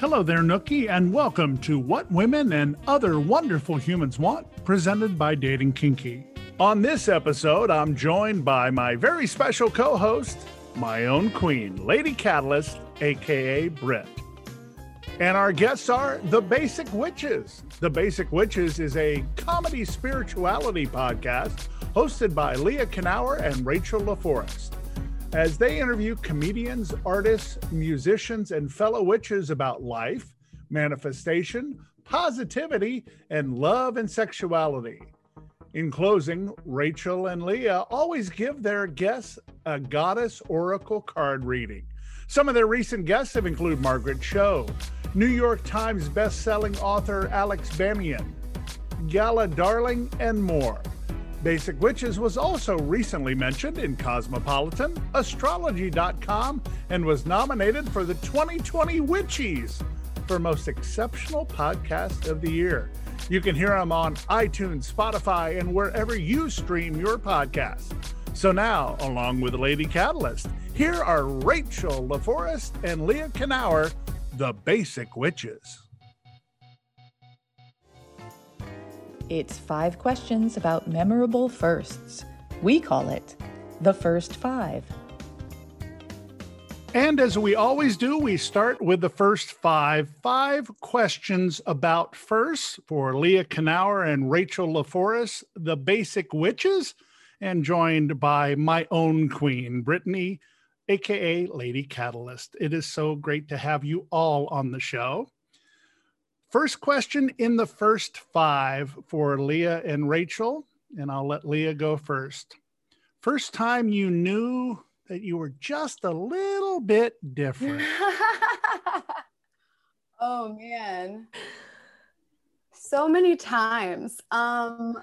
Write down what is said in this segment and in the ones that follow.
Hello there, Nookie, and welcome to What Women and Other Wonderful Humans Want, presented by Dating Kinky. On this episode, I'm joined by my very special co host, my own queen, Lady Catalyst, aka Britt. And our guests are The Basic Witches. The Basic Witches is a comedy spirituality podcast hosted by Leah Knauer and Rachel LaForest as they interview comedians, artists, musicians, and fellow witches about life, manifestation, positivity, and love and sexuality. In closing, Rachel and Leah always give their guests a goddess oracle card reading. Some of their recent guests have included Margaret Cho, New York Times best-selling author Alex Bamian, Gala Darling, and more. Basic Witches was also recently mentioned in Cosmopolitan, Astrology.com, and was nominated for the 2020 Witchies for Most Exceptional Podcast of the Year. You can hear them on iTunes, Spotify, and wherever you stream your podcast. So now, along with Lady Catalyst, here are Rachel LaForest and Leah Knauer, the Basic Witches. It's five questions about memorable firsts. We call it the first five. And as we always do, we start with the first five. Five questions about firsts for Leah Knauer and Rachel LaForest, the basic witches, and joined by my own queen, Brittany, aka Lady Catalyst. It is so great to have you all on the show. First question in the first five for Leah and Rachel, and I'll let Leah go first. First time you knew that you were just a little bit different. oh man. So many times. Um,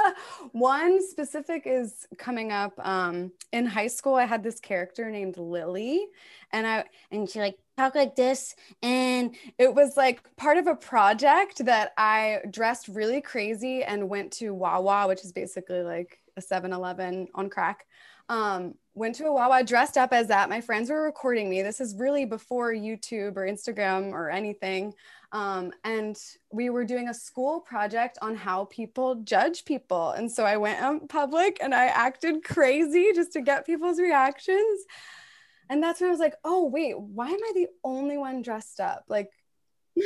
one specific is coming up um, in high school. I had this character named Lily, and I and she like talk like this. And it was like part of a project that I dressed really crazy and went to Wawa, which is basically like a 7 Eleven on crack. Um, went to a Wawa dressed up as that. My friends were recording me. This is really before YouTube or Instagram or anything. Um, and we were doing a school project on how people judge people. And so I went out in public and I acted crazy just to get people's reactions. And that's when I was like, oh, wait, why am I the only one dressed up? Like,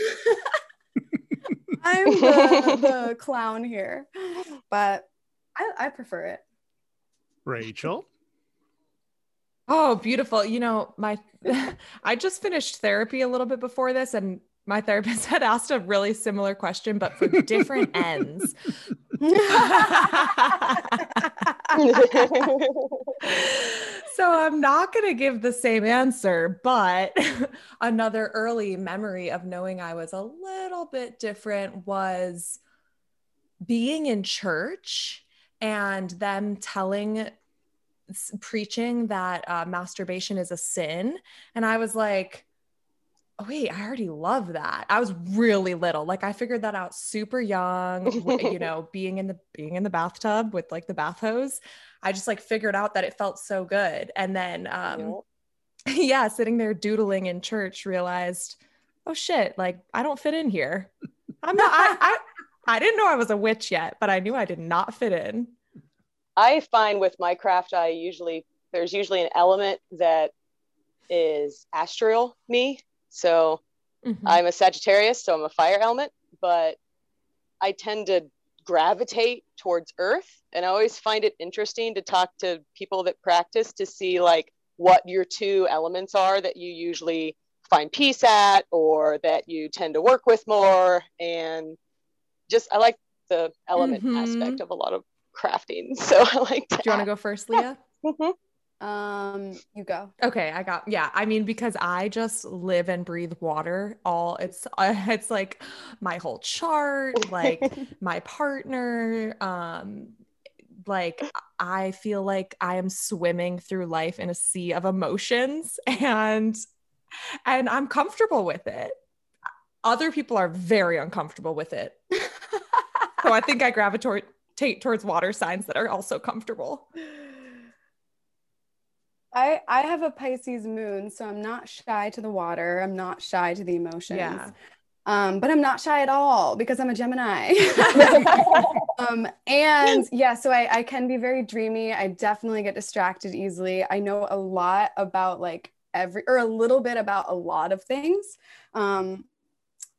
I'm the, the, clown here. But I, I prefer it. Rachel? Oh, beautiful. You know, my I just finished therapy a little bit before this and my therapist had asked a really similar question but for different ends. so I'm not going to give the same answer, but another early memory of knowing I was a little bit different was being in church and them telling preaching that uh, masturbation is a sin and i was like oh, wait i already love that i was really little like i figured that out super young you know being in the being in the bathtub with like the bath hose i just like figured out that it felt so good and then um yeah sitting there doodling in church realized oh shit like i don't fit in here i'm not I, I I didn't know I was a witch yet, but I knew I did not fit in. I find with my craft, I usually there's usually an element that is astral me. So Mhm. I'm a Sagittarius, so I'm a fire element, but I tend to gravitate towards earth. And I always find it interesting to talk to people that practice to see like what your two elements are that you usually find peace at or that you tend to work with more. And just, I like the element Mhm. aspect of a lot of crafting. So I like Do you want to go first, Leah? go? Um, you go. Okay, I got yeah. I mean, because I just live and breathe water. All it's uh, it's like my whole chart, like my partner. Um, like I feel like I am swimming through life in a sea of emotions, and and I'm comfortable with it. Other people are very uncomfortable with it, so I think I gravitate towards water signs that are also comfortable. I I have a Pisces moon, so I'm not shy to the water. I'm not shy to the emotions. Yeah. Um, but I'm not shy at all because I'm a Gemini. um, and yeah, so I, I can be very dreamy. I definitely get distracted easily. I know a lot about like every or a little bit about a lot of things. Um,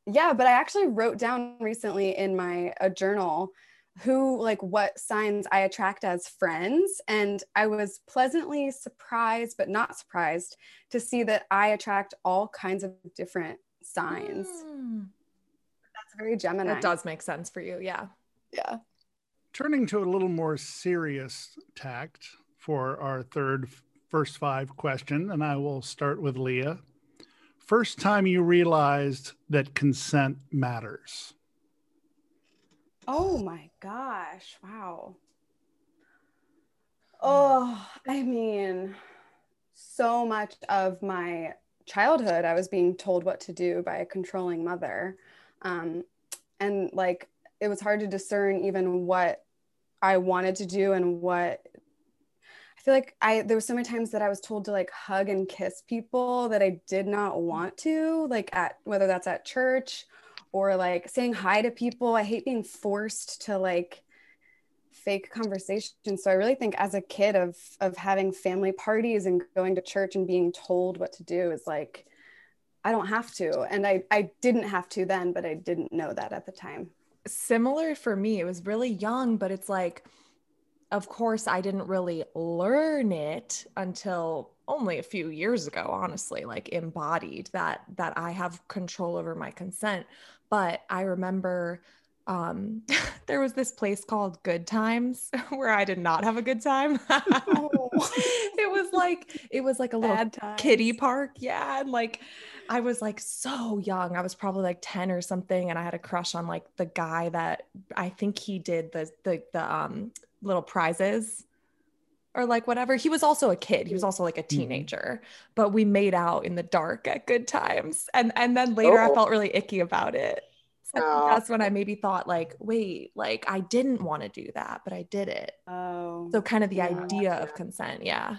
yeah, but I actually wrote down recently in my a journal who like what signs I attract as friends. And I was pleasantly surprised, but not surprised to see that I attract all kinds of different signs. Mm, That's very Gemini. that does make sense for you. Yeah. Yeah. Turning to a little more serious tact for our third first five question, and I will start with Leah. First time you realized that consent matters. Oh my gosh. Wow. Oh, I mean, so much of my childhood, I was being told what to do by a controlling mother. Um, and like, it was hard to discern even what I wanted to do and what I feel like I there was so many times that I was told to like hug and kiss people that I did not want to, like at whether that's at church or like saying hi to people. I hate being forced to like fake conversation. So I really think as a kid of of having family parties and going to church and being told what to do is like I don't have to. And I I didn't have to then, but I didn't know that at the time. Similar for me, it was really young, but it's like, of course, I didn't really learn it until only a few years ago, honestly, like embodied that that I have control over my consent. But I remember um there was this place called Good Times where I did not have a good time. it was like it was like a little Bad times. kiddie park. Yeah. And like I was like so young. I was probably like 10 or something. And I had a crush on like the guy that I think he did the the the um little prizes or like whatever. He was also a kid. He was also like a teenager. But we made out in the dark at good times. And and then later I Oh. felt really icky about it. So I think Aw. that's when I maybe thought like, wait, like I didn't want to do that, but I did it. Oh. So kind of the Yeah. idea of consent. Yeah.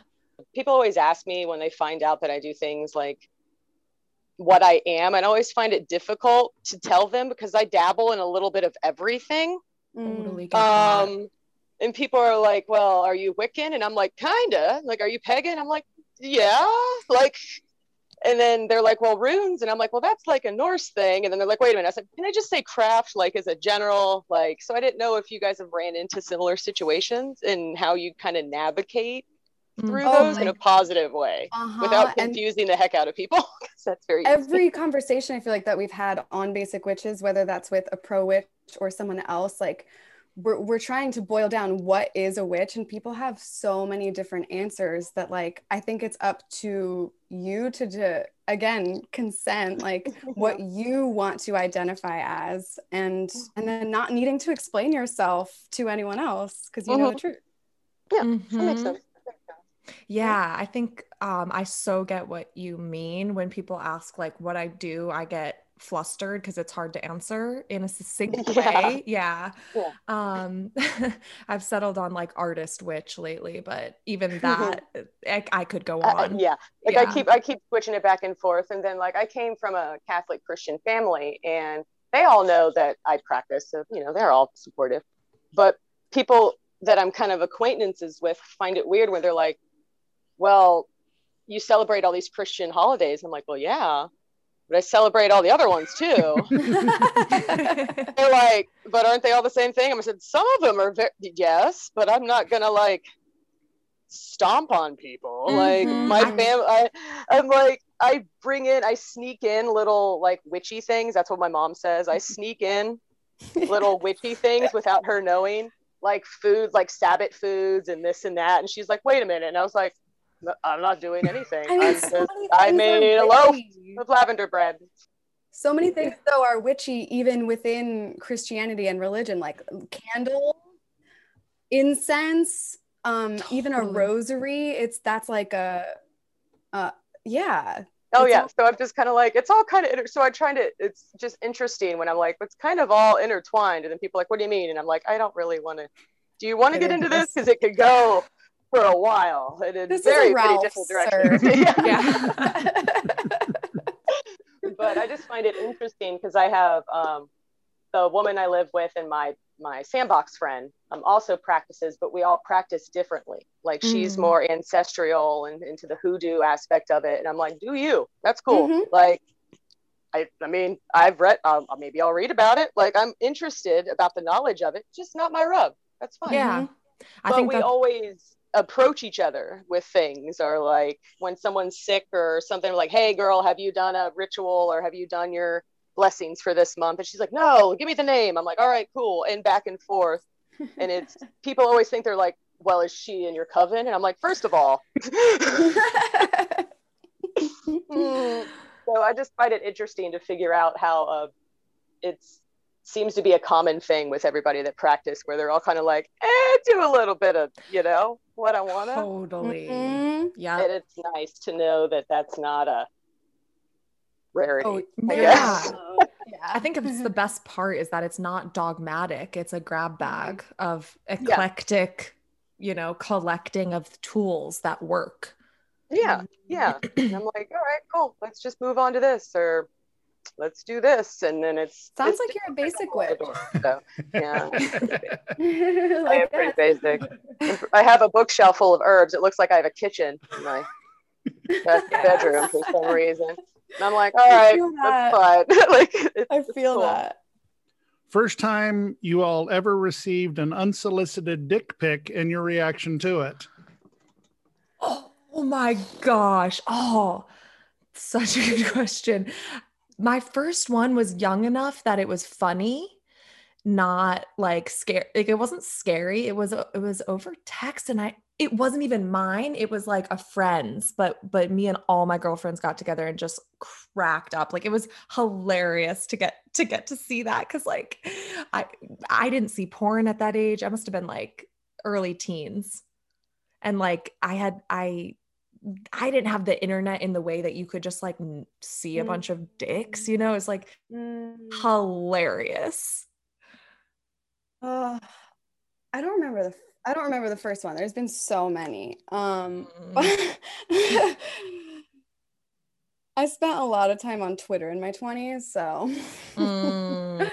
people always ask me when they find out that I do things like what I am, and I always find it difficult to tell them because I dabble in a little bit of everything. Mm. Totally get. Um, and people are like, "Well, are you Wiccan?" And I'm like, "Kinda." Like, "Are you pagan?" I'm like, "Yeah." Like, and then they're like, "Well, runes," and I'm like, "Well, that's like a Norse thing." And then they're like, "Wait a minute." I said, "Can I just say craft, like as a general, like?" So I didn't know if you guys have ran into similar situations and how you kind of navigate through Oh, those in a positive way Uh-huh. without and- confusing the heck out of people. 'cause that's very easy. every conversation I feel like that we've had on Basic Witches, whether that's with a pro witch or someone else, like we're, we're trying to boil down what is a witch, and people have so many different answers that, like, I think it's up to you to, to again consent, like what you want to identify as, and and then not needing to explain yourself to anyone else because you know the Mhm. truth. Yeah, That makes sense. Yeah, I think um, I so get what you mean when people ask like what I do. I get flustered because it's hard to answer in a succinct Yeah. way. Yeah. Yeah. Um, I've settled on like artist witch lately, but even that, I, I could go Uh, on. yeah, like Yeah. I keep I keep switching it back and forth, and then like I came from a Catholic Christian family, and they all know that I practice, so you know they're all supportive. But people that I'm kind of acquaintances with find it weird when they're like, "Well, you celebrate all these Christian holidays." I'm like, "Well, yeah, but I celebrate all the other ones too. They're like, but aren't they all the same thing? I said, some of them are very, yes, but I'm not gonna like stomp on people. Like Mhm. my I- fam, I, I'm like, I bring in, I sneak in little like witchy things. That's what my mom says. I sneak in little witchy things without her knowing, like food, like Sabbath foods and this and that. And she's like, wait a minute. And I was like, "No, I'm not doing anything. I mean, I'm so just- I made a loaf of lavender bread. So many things though are witchy even within Christianity and religion, like candle, incense, um, even a rosary. It's that's like a, uh, yeah. Oh yeah. all- So I'm just kind of like, it's all kind of, inter- so I'm trying to, it's just interesting when I'm like, it's kind of all intertwined. And then people are like, what do you mean? And I'm like, I don't really want to, do you want to Get get into into this? Because it could go for a while and in This is very a many Ralph, different sir. directions. yeah. yeah. but I just find it interesting because I have um, the woman I live with and my my sandbox friend um, also practices, but we all practice differently. Like she's Mm. more ancestral and into the hoodoo aspect of it, and I'm like, do you? That's cool. Mhm. Like. I, I mean, I've read, um, maybe I'll read about it. Like, I'm interested about the knowledge of it, just not my rub. That's fine Yeah. I but think we that always approach each other with things or like when someone's sick or something like hey girl have you done a ritual or have you done your blessings for this month? And she's like no give me the name. I'm like all right cool and back and forth. And it's people always think they're like well is she in your coven? And i'm like first of all. Mm. so i just find it interesting to figure out how uh, it's seems to be a common thing with everybody that practice where they're all kind of like eh, do a little bit of you know what i want to totally. Mhm. Yeah. and it's nice to know that that's not a rarity Oh, I Yeah. guess. yeah. I think it's the best part is that it's not dogmatic. It's a grab bag of eclectic, you know, collecting of tools that work. yeah yeah and i'm like all right cool let's just move on to this or let's do this and then it's Sounds it's like you're a basic witch. so, yeah I am like pretty basic. I have a bookshelf full of herbs. It looks like I have a kitchen in my best bedroom for some reason. And I'm like, all right I that's fine. like, it's, I it's feel cool. that. First time you all ever received an unsolicited dick pic and your reaction to it. Oh, oh my gosh. Oh, such a good question. My first one was young enough that it was funny, not like scary. Like it wasn't scary. It was it was over text and I it wasn't even mine. It was like a friend's, but but me and all my girlfriends got together and just cracked up. Like it was hilarious to get to get to see that cuz like I I didn't see porn at that age. I must have been like early teens. And like I had I I didn't have the internet in the way that you could just like see a bunch of dicks, you know, it's like Mm. hilarious. Oh, I don't remember the. I don't remember the first one. There's been so many. Um, Mm. I spent a lot of time on Twitter in my 20s, so. Mm.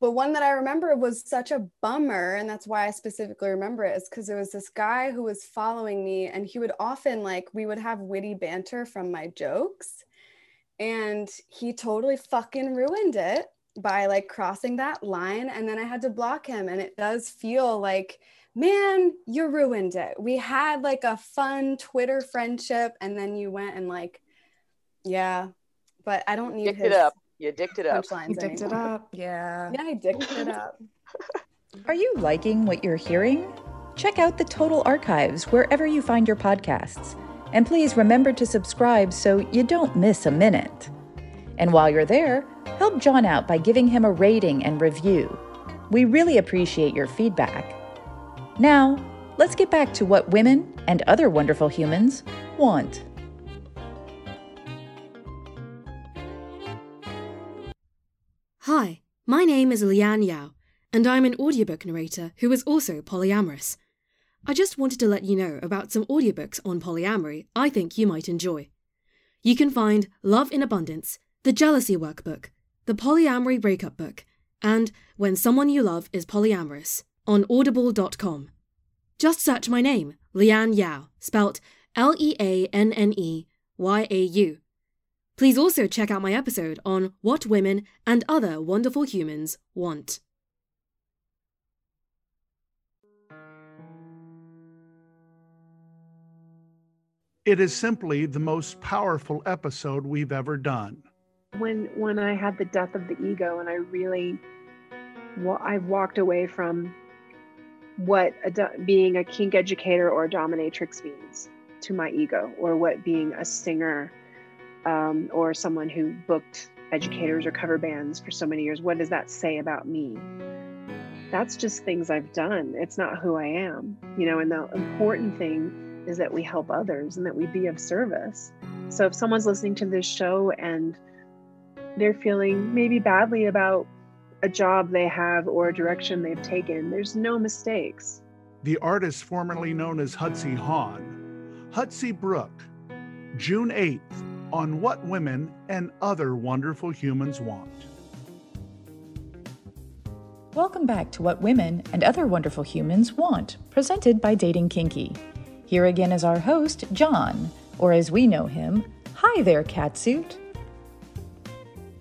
But one that I remember was such a bummer, and that's why I specifically remember it, is because there was this guy who was following me, and he would often like we would have witty banter from my jokes, and he totally fucking ruined it by like crossing that line, and then I had to block him, and it does feel like. Man, you ruined it. We had like a fun Twitter friendship, and then you went and like, yeah. But I don't need Dicked his it up. You dicked it up. You dicked it up. Yeah. Yeah, I dicked it up. Are you liking what you're hearing? Check out the Total Archives wherever you find your podcasts. And please remember to subscribe so you don't miss a minute. And while you're there, help John out by giving him a rating and review. We really appreciate your feedback. Now, let's get back to what women and other wonderful humans want. Hi, my name is Leanne Yau, and I'm an audiobook narrator who is also polyamorous. I just wanted to let you know about some audiobooks on polyamory I think you might enjoy. You can find Love in Abundance, The Jealousy Workbook, The Polyamory Breakup Book, and When Someone You Love is Polyamorous on audible.com. Just search my name, Leanne Yau, spelt L E A N N E Y A U. Please also check out my episode on what women and other wonderful humans want. It is simply the most powerful episode we've ever done. When when I had the death of the ego, and I really, well, I walked away from what a, being a kink educator or a dominatrix means to my ego, or what being a singer um, or someone who booked educators or cover bands for so many years. What does that say about me? That's just things I've done. It's not who I am, you know. And the important thing is that we help others and that we be of service. So if someone's listening to this show and they're feeling maybe badly about a job they have or a direction they've taken, there's no mistakes. The artist formerly known as Hutsy Hahn, Hutsy Brook, June 8th, on What Women and Other Wonderful Humans Want. Welcome back to What Women and Other Wonderful Humans Want, presented by Dating Kinky. Here again is our host, John, or as we know him, Hi there, Catsuit.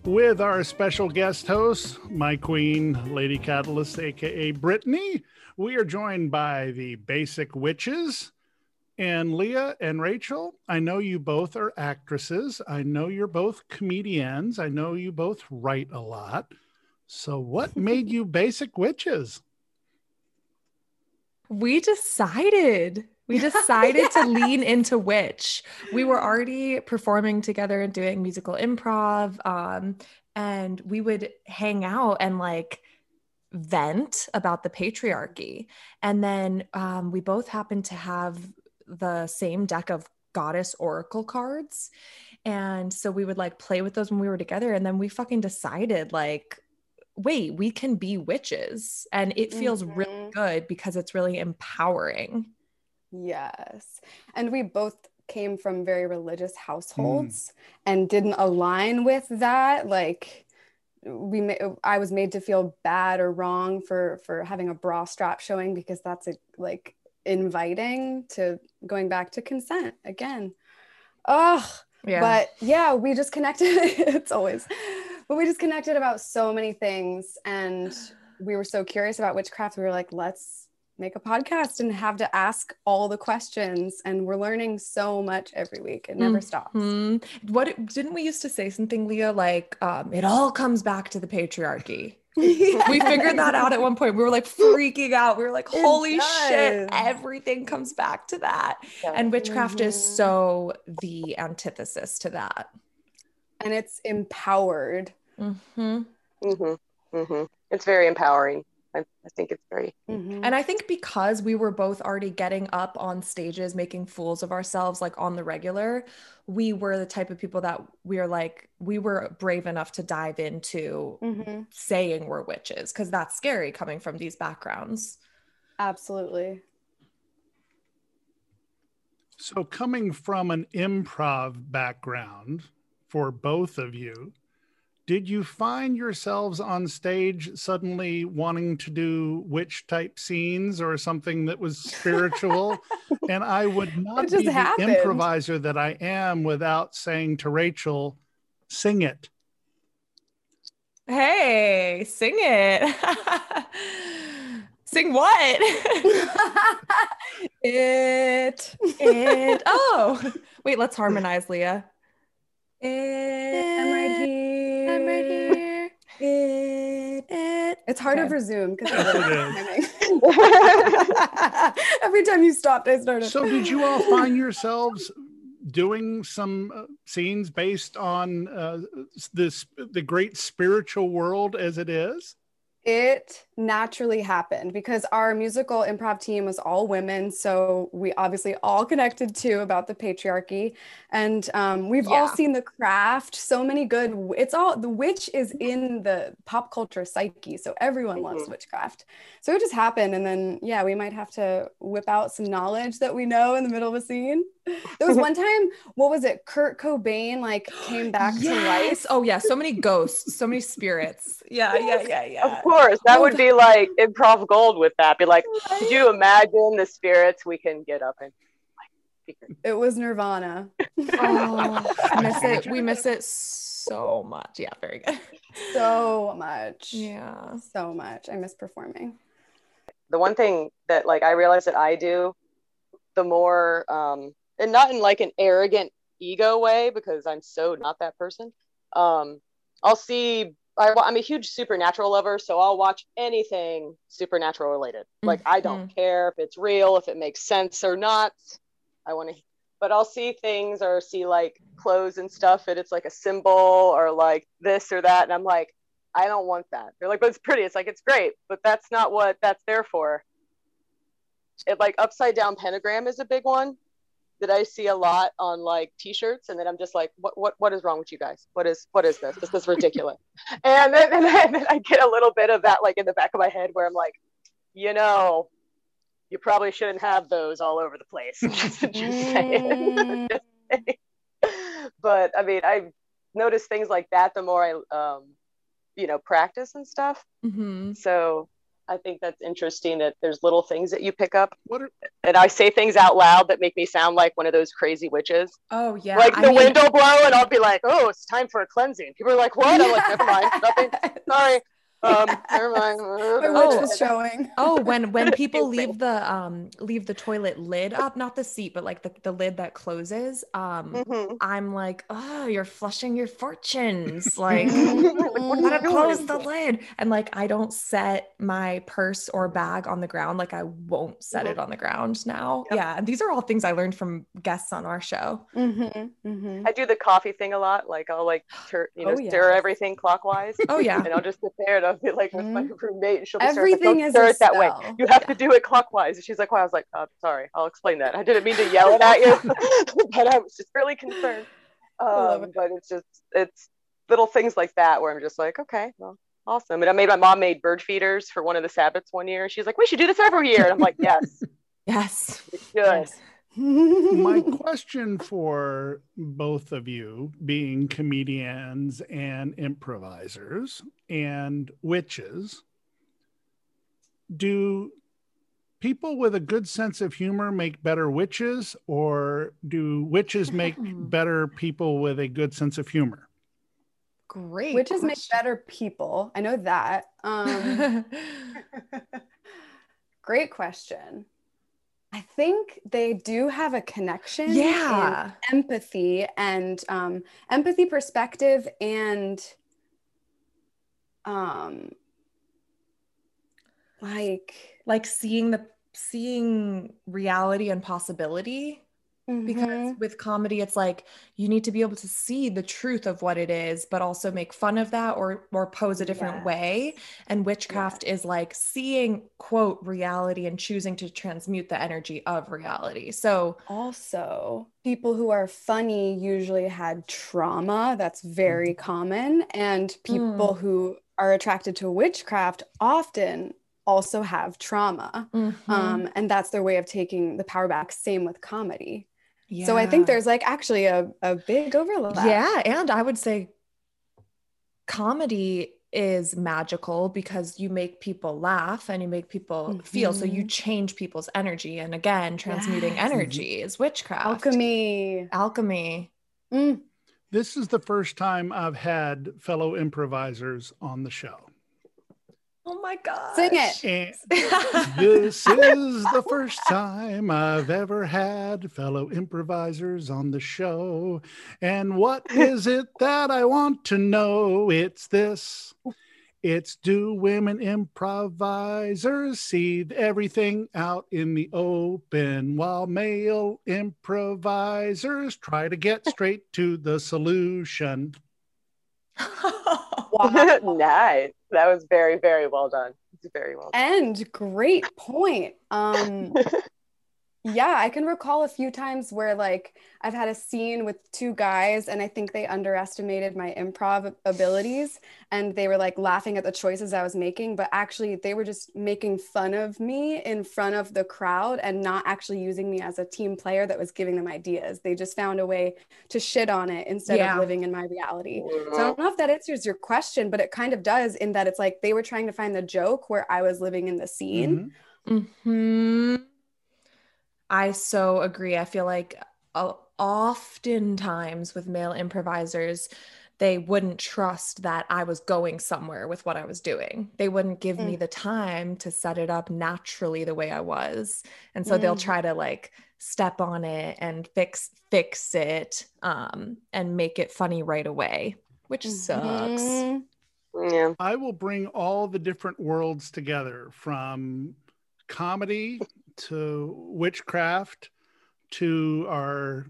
With our special guest host, my queen, Lady Catalyst, aka Brittany, we are joined by the Basic Witches. And Leah and Rachel, I know you both are actresses. I know you're both comedians. I know you both write a lot. So, what made you Basic Witches? We decided. We decided to lean into witch. We were already performing together and doing musical improv. Um, and we would hang out and like vent about the patriarchy. And then um, we both happened to have the same deck of goddess oracle cards. And so we would like play with those when we were together. And then we fucking decided, like, wait, we can be witches. And it feels really Mhm. good because it's really empowering. Yes. And we both came from very religious households and didn't align with that. Like we ma- I was made to feel bad or wrong for for having a bra strap showing because that's a, like inviting to going back to consent again. Oh, Yeah. But yeah, we just connected. it's always, but we just connected about so many things. And we were so curious about witchcraft. We were like, let's make a podcast and have to ask all the questions. And we're learning so much every week. It never stops. Hmm. What didn't we used to say something, Leah? Like, um, it all comes back to the patriarchy. We figured that out at one point. We were like freaking out. We were like, holy shit, everything comes back to that. And witchcraft is Mhm. so the antithesis to that. and it's empowered. Mm-hmm. hmm hmm It's very empowering. I, I think it's very. Mhm. And I think because we were both already getting up on stages, making fools of ourselves, like on the regular, we were the type of people that we are like, we were brave enough to dive into Mhm. saying we're witches because that's scary coming from these backgrounds. Absolutely. So, coming from an improv background for both of you, did you find yourselves on stage suddenly wanting to do witch type scenes or something that was spiritual? and I would not be the improviser that I am without saying to Rachel, sing it. Hey, sing it. sing what? it. it. Oh, wait, let's harmonize, Leah. It, I'm right here. I'm right here. It, it. It's hard Okay. to resume because Yes, it every time you stopped, I started. So, did you all find yourselves doing some uh, scenes based on uh, this the great spiritual world as it is? It naturally happened because our musical improv team was all women. So we obviously all connected too about the patriarchy. And um, we've all seen the craft so many good it's all the witch is in the pop culture psyche so everyone loves Mhm. witchcraft. So it just happened and then yeah we might have to whip out some knowledge that we know in the middle of a scene. There was one time what was it kurt cobain like came back to life? Oh yeah, so many ghosts, so many spirits. Yeah, yeah, yeah, yeah. Of course, that would be like improv gold with that. Be like, could you imagine the spirits we can get up and like? it was nirvana Oh, miss it. We miss it so much. Yeah, very good. so much. Yeah. So much. I miss performing. The one thing that like I realize that I do, the more um, and not in like an arrogant ego way because I'm so not that person. Um, I'll see. I, I'm a huge supernatural lover, so I'll watch anything supernatural related. Mm, like I don't mm. care if it's real, if it makes sense or not. I want to, but I'll see things or see like clothes and stuff, and it's like a symbol or like this or that, and I'm like, I don't want that. They're like, but it's pretty. It's like it's great, but that's not what that's there for. It like upside down pentagram is a big one that I see a lot on like t-shirts and then I'm just like what what what is wrong with you guys what is what is this this is ridiculous and then, and then, and then I get a little bit of that like in the back of my head where I'm like you know you probably shouldn't have those all over the place just, saying. Just saying. but I mean I've noticed things like that the more I um you know practice and stuff Mm-hmm. so I think that's interesting that there's little things that you pick up. What are, And I say things out loud that make me sound like one of those crazy witches. Oh yeah. like I the mean- wind will blow and I'll be like, oh, it's time for a cleansing. People are like, what? I'm like, never mind. Nothing. Sorry. Um, never mind. My Oh. witch was showing. Oh, when when people leave the um leave the toilet lid up, not the seat, but like the, the lid that closes, um, Mhm. I'm like, oh, you're flushing your fortunes. Like, What gotta close the lid. And like, I don't set my purse or bag on the ground. Like, I won't set it on the ground now. Yep. Yeah. And these are all things I learned from guests on our show. Mm-hmm, mm-hmm. I do the coffee thing a lot. Like I'll like tur- you know Oh, stir everything clockwise. Oh, yeah. And I'll just sit there and I'll be like with my roommate and she'll be Everything like, is it that way. You have Yeah. to do it clockwise. And she's like, well, I was like, oh, sorry, I'll explain that. I didn't mean to yell it at you, but I was just really concerned. Um, it. but it's just, it's little things like that where I'm just like, okay, well, awesome. And I made my mom made bird feeders for one of the Sabbaths one year. She's like, we should do this every year. And I'm like, yes, Yes. we should. Yes. My question for both of you, being comedians and improvisers and witches, do people with a good sense of humor make better witches, or do witches make better people with a good sense of humor? Great. Witches make better people. I know that. Um, great question. I think they do have a connection. yeah. empathy and um, empathy perspective and um like Like seeing the seeing reality and possibility because mhm. with comedy it's like you need to be able to see the truth of what it is but also make fun of that or or pose a different way. And witchcraft is like seeing quote reality and choosing to transmute the energy of reality. So also people who are funny usually had trauma. That's very common. And people who are attracted to witchcraft often also have trauma. Mm-hmm. um, and that's their way of taking the power back. Same with comedy so i think there's like actually a, a big overlap Yeah, and I would say comedy is magical because you make people laugh and you make people feel so you Mhm. change people's energy and again transmuting Yes. energy is witchcraft alchemy alchemy Mm. This is the first time I've had fellow improvisers on the show. Oh my god eh, Sing it. This is the first time I've ever had fellow improvisers on the show. And what is it that I want to know? It's this. It's do women improvisers see everything out in the open while male improvisers try to get straight to the solution? Wow. nice. That was very, very well done. It's very well done. and great point um yeah i can recall a few times where like i've had a scene with two guys and i think they underestimated my improv abilities and they were like laughing at the choices i was making but actually they were just making fun of me in front of the crowd and not actually using me as a team player that was giving them ideas they just found a way to shit on it instead Yeah. of living in my reality so I don't know if that answers your question, but it kind of does in that it's like they were trying to find the joke where I was living in the scene. Mhm. hmm I so agree. I feel like a, oftentimes with male improvisers, they wouldn't trust that I was going somewhere with what I was doing. They wouldn't give mm. me the time to set it up naturally the way I was. And so mm. they'll try to like step on it and fix fix it um, and make it funny right away, which mm-hmm. sucks. Yeah. I will bring all the different worlds together from comedy to witchcraft to our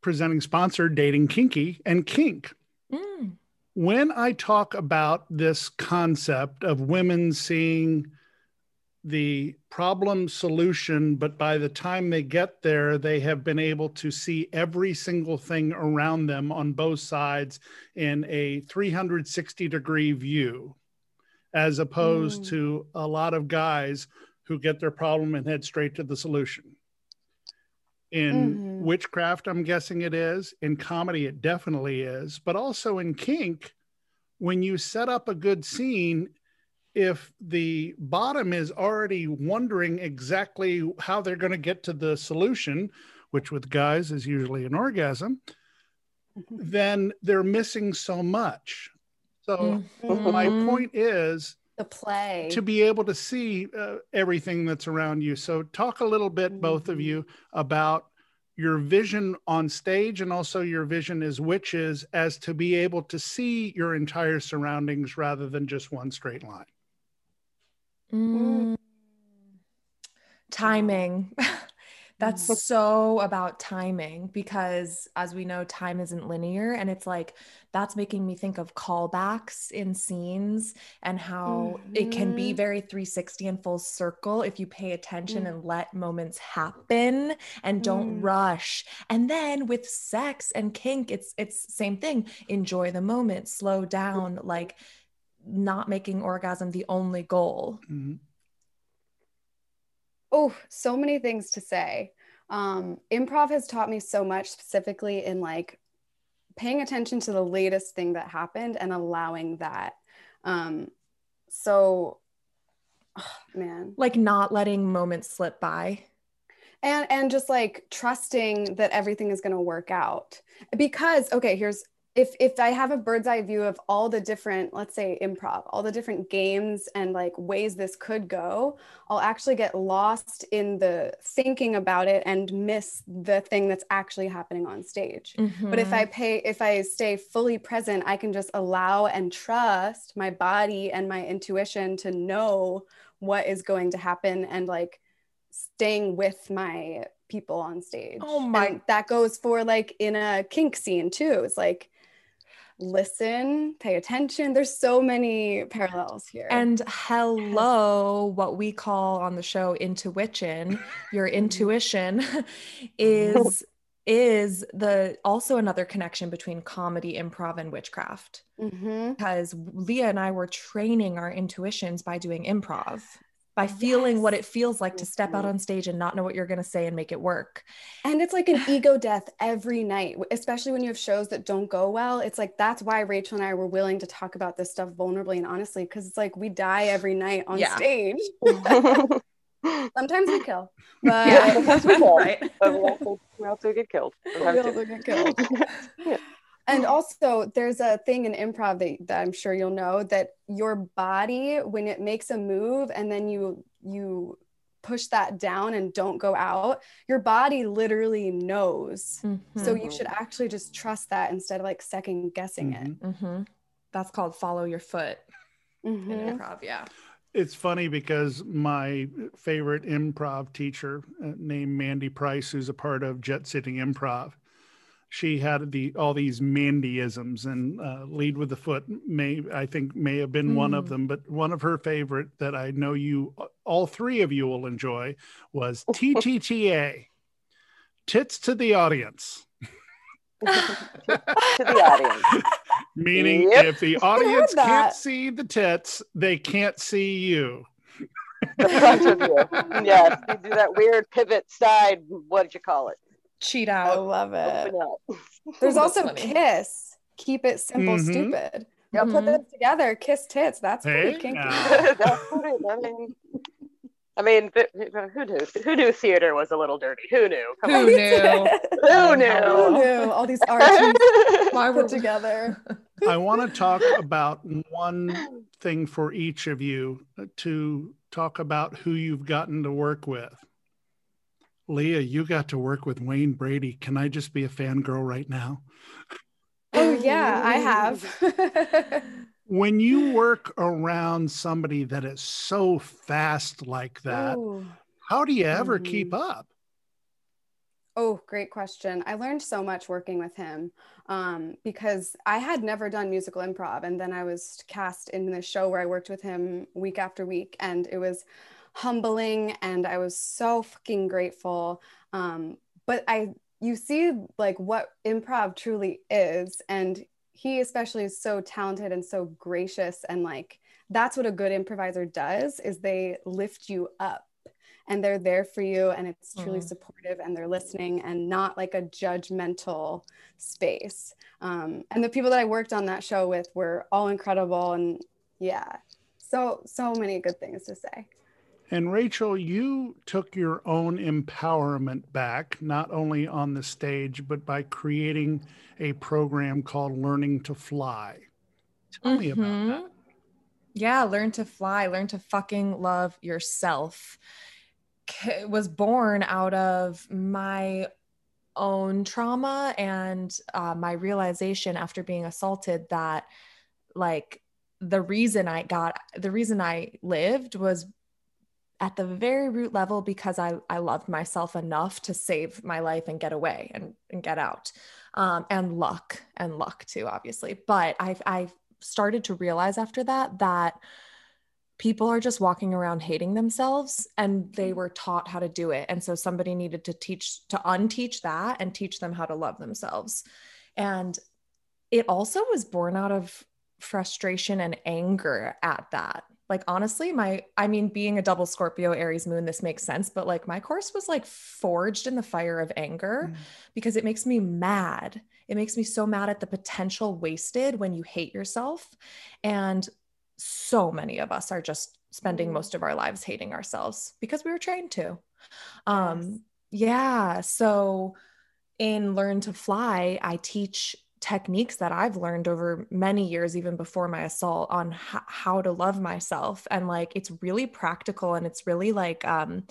presenting sponsor, Dating Kinky and Kink. Mm. When I talk about this concept of women seeing the problem solution, but by the time they get there, they have been able to see every single thing around them on both sides in a 360 degree view, as opposed mm. to a lot of guys who get their problem and head straight to the solution. In mm-hmm. witchcraft, I'm guessing it is. In comedy, it definitely is. But also in kink, when you set up a good scene, if the bottom is already wondering exactly how they're going to get to the solution, which with guys is usually an orgasm, then they're missing so much. So mm-hmm. my point is the play to be able to see uh, everything that's around you. So talk a little bit, mm-hmm. both of you, about your vision on stage and also your vision as witches as to be able to see your entire surroundings rather than just one straight line. Mm. Timing. That's mm. so about timing because, as we know, time isn't linear. And it's like that's making me think of callbacks in scenes and how mm-hmm. it can be mm-hmm. very 360 and full circle if you pay attention mm. and let moments happen and don't mm. rush. And then with sex and kink, it's it's same thing. Enjoy the moment, slow down, like not making orgasm the only goal? Mm-hmm. Oh, so many things to say. Um, improv has taught me so much, specifically in like paying attention to the latest thing that happened and allowing that. Um, so, oh, man, like not letting moments slip by and and just like trusting that everything is going to work out because okay here's if if i have a bird's eye view of all the different let's say improv all the different games and like ways this could go i'll actually get lost in the thinking about it and miss the thing that's actually happening on stage mm-hmm. but if i mm-hmm. pay if i stay fully present i can just allow and trust my body and my intuition to know what is going to happen and like staying with my people on stage. Oh my and that goes for like in a kink scene too. It's like listen, pay attention. There's so many parallels here. And hello, what we call on the show intuition, your intuition is is the also another connection between comedy, improv, and witchcraft. Mm-hmm. Because Leah and I were training our intuitions by doing improv by feeling yes. what it feels like to step out mm-hmm. on stage and not know what you're going to say and make it work. And it's like an ego death every night, especially when you have shows that don't go well. It's like that's why Rachel and I were willing to talk about this stuff vulnerably and honestly because it's like we die every night on yeah. stage. Sometimes we kill, but yeah, we kill. right. But we also, we also get killed. We also get killed. yeah and also there's a thing in improv that, that i'm sure you'll know that your body when it makes a move and then you you push that down and don't go out your body literally knows mm-hmm. so you should actually just trust that instead of like second guessing mm-hmm. it mm-hmm. that's called follow your foot in mm-hmm. improv yeah it's funny because my favorite improv teacher uh, named mandy price who's a part of Jet City improv she had the all these Mandyisms and uh, lead with the foot may I think may have been mm. one of mm. them, but one of her favorite that I know you all three of you will enjoy was TTTA, tits to the audience. to the audience. Meaning, yep. if the audience can't see the tits, they can't see you. the front of you. Yes, you do that weird pivot side. What did you call it? Cheat out. I love it. There's also funny. kiss. Keep it simple, mm-hmm. stupid. Y'all mm-hmm. put that together. Kiss tits. That's pretty hey, kinky. That's pretty. I mean, I mean, th- who knew? Who knew theater was a little dirty? Who knew? Come Who on. knew? Who knew? Who knew? knew? All these arches Why put were together. I want to talk about one thing for each of you to talk about who you've gotten to work with. Leah, you got to work with Wayne Brady. Can I just be a fangirl right now? Oh yeah, I have. When you work around somebody that is so fast like that, Ooh. how do you ever keep Mhm. up? Oh, great question. I learned so much working with him um, because I had never done musical improv. And then I was cast in this show where I worked with him week after week. And it was humbling and I was so fucking grateful. Um, but I, you see like what improv truly is. And he especially is so talented and so gracious. And like, that's what a good improviser does is they lift you up and they're there for you and it's truly Mhm. supportive and they're listening and not like a judgmental space um, and the people that i worked on that show with were all incredible and yeah so so many good things to say And Rachel, you took your own empowerment back, not only on the stage, but by creating a program called Learning to Fly. Tell me about Mhm. that. Yeah, learn to fly, learn to fucking love yourself. K- was born out of my own trauma and uh, my realization after being assaulted that, like, the reason I got, the reason I lived was at the very root level because I, I loved myself enough to save my life and get away and, and get out. Um, and luck and luck too, obviously. But I've, I've started to realize after that that people are just walking around hating themselves and they were taught how to do it. And so somebody needed to teach, to unteach that and teach them how to love themselves. And it also was born out of frustration and anger at that like honestly my i mean being a double scorpio aries moon this makes sense but like my course was like forged in the fire of anger Mm. because it makes me mad it makes me so mad at the potential wasted when you hate yourself and so many of us are just spending Mm. most of our lives hating ourselves because we were trained to um yeah so in learn to fly i teach techniques that I've learned over many years, even before my assault, on h- how to love myself. And like, it's really practical and it's really like, um,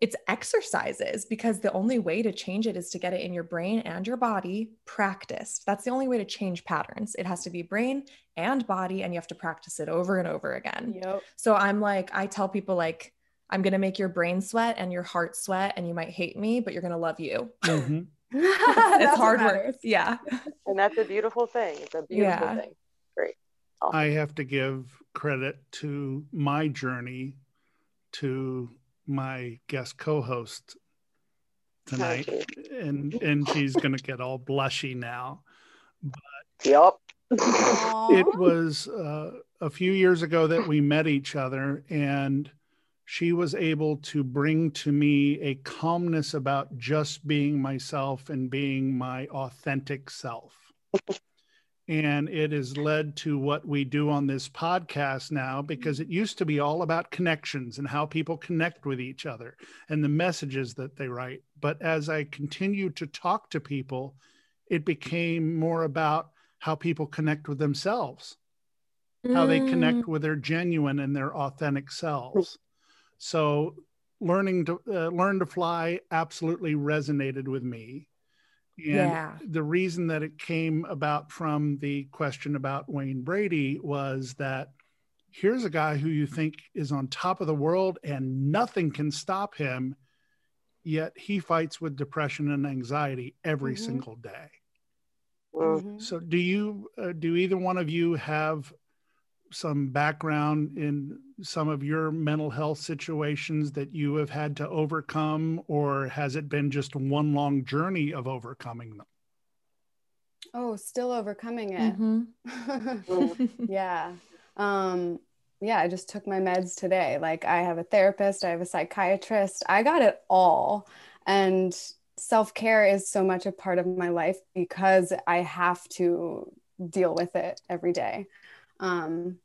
it's exercises because the only way to change it is to get it in your brain and your body practiced. That's the only way to change patterns. It has to be brain and body, and you have to practice it over and over again. yep So I'm like, I tell people, like, I'm going to make your brain sweat and your heart sweat, and you might hate me, but you're going to love you. Mhm. It's hard work. Yeah. And that's a beautiful thing. It's a beautiful Yeah. thing. Great. Awesome. I have to give credit to my journey to my guest co-host tonight, and and she's gonna get all blushy now. Yup. Aw. It was uh, a few years ago that we met each other, and she was able to bring to me a calmness about just being myself and being my authentic self. and it has led to what we do on this podcast now because it used to be all about connections and how people connect with each other and the messages that they write. But as I continued to talk to people, it became more about how people connect with themselves how they Mm. connect with their genuine and their authentic selves. So learning to uh, learn to fly absolutely resonated with me. And Yeah. the reason that it came about from the question about Wayne Brady was that here's a guy who you think is on top of the world and nothing can stop him, yet he fights with depression and anxiety every Mhm. single day. Mm. Mhm. So, do you, uh, do either one of you have some background in some of your mental health situations that you have had to overcome, or has it been just one long journey of overcoming them? oh still overcoming it. Mhm. yeah. Um yeah i just took my meds today. Like i have a therapist i have a psychiatrist. I got it all. And self-care is so much a part of my life because i have to deal with it every day. Um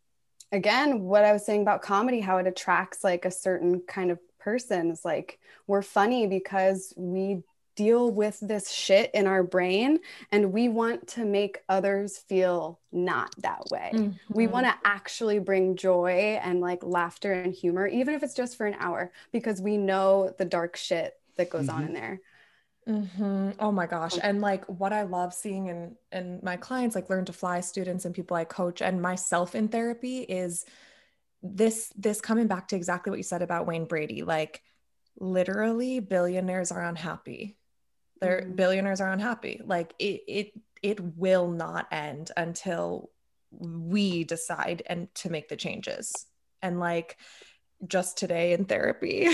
again, what I was saying about comedy, how it attracts like a certain kind of person is like we're funny because we deal with this shit in our brain and we want to make others feel not that way. Mm-hmm. We want to actually bring joy and like laughter and humor, even if it's just for an hour, because we know the dark shit that goes mm-hmm. on in there. Mm-hmm. Oh my gosh. And like what I love seeing in in my clients, like learn to fly students and people I coach and myself in therapy is this this coming back to exactly what you said about Wayne Brady. Like literally billionaires are unhappy. Their mm-hmm. billionaires are unhappy. Like it it it will not end until we decide and to make the changes. And like just today in therapy,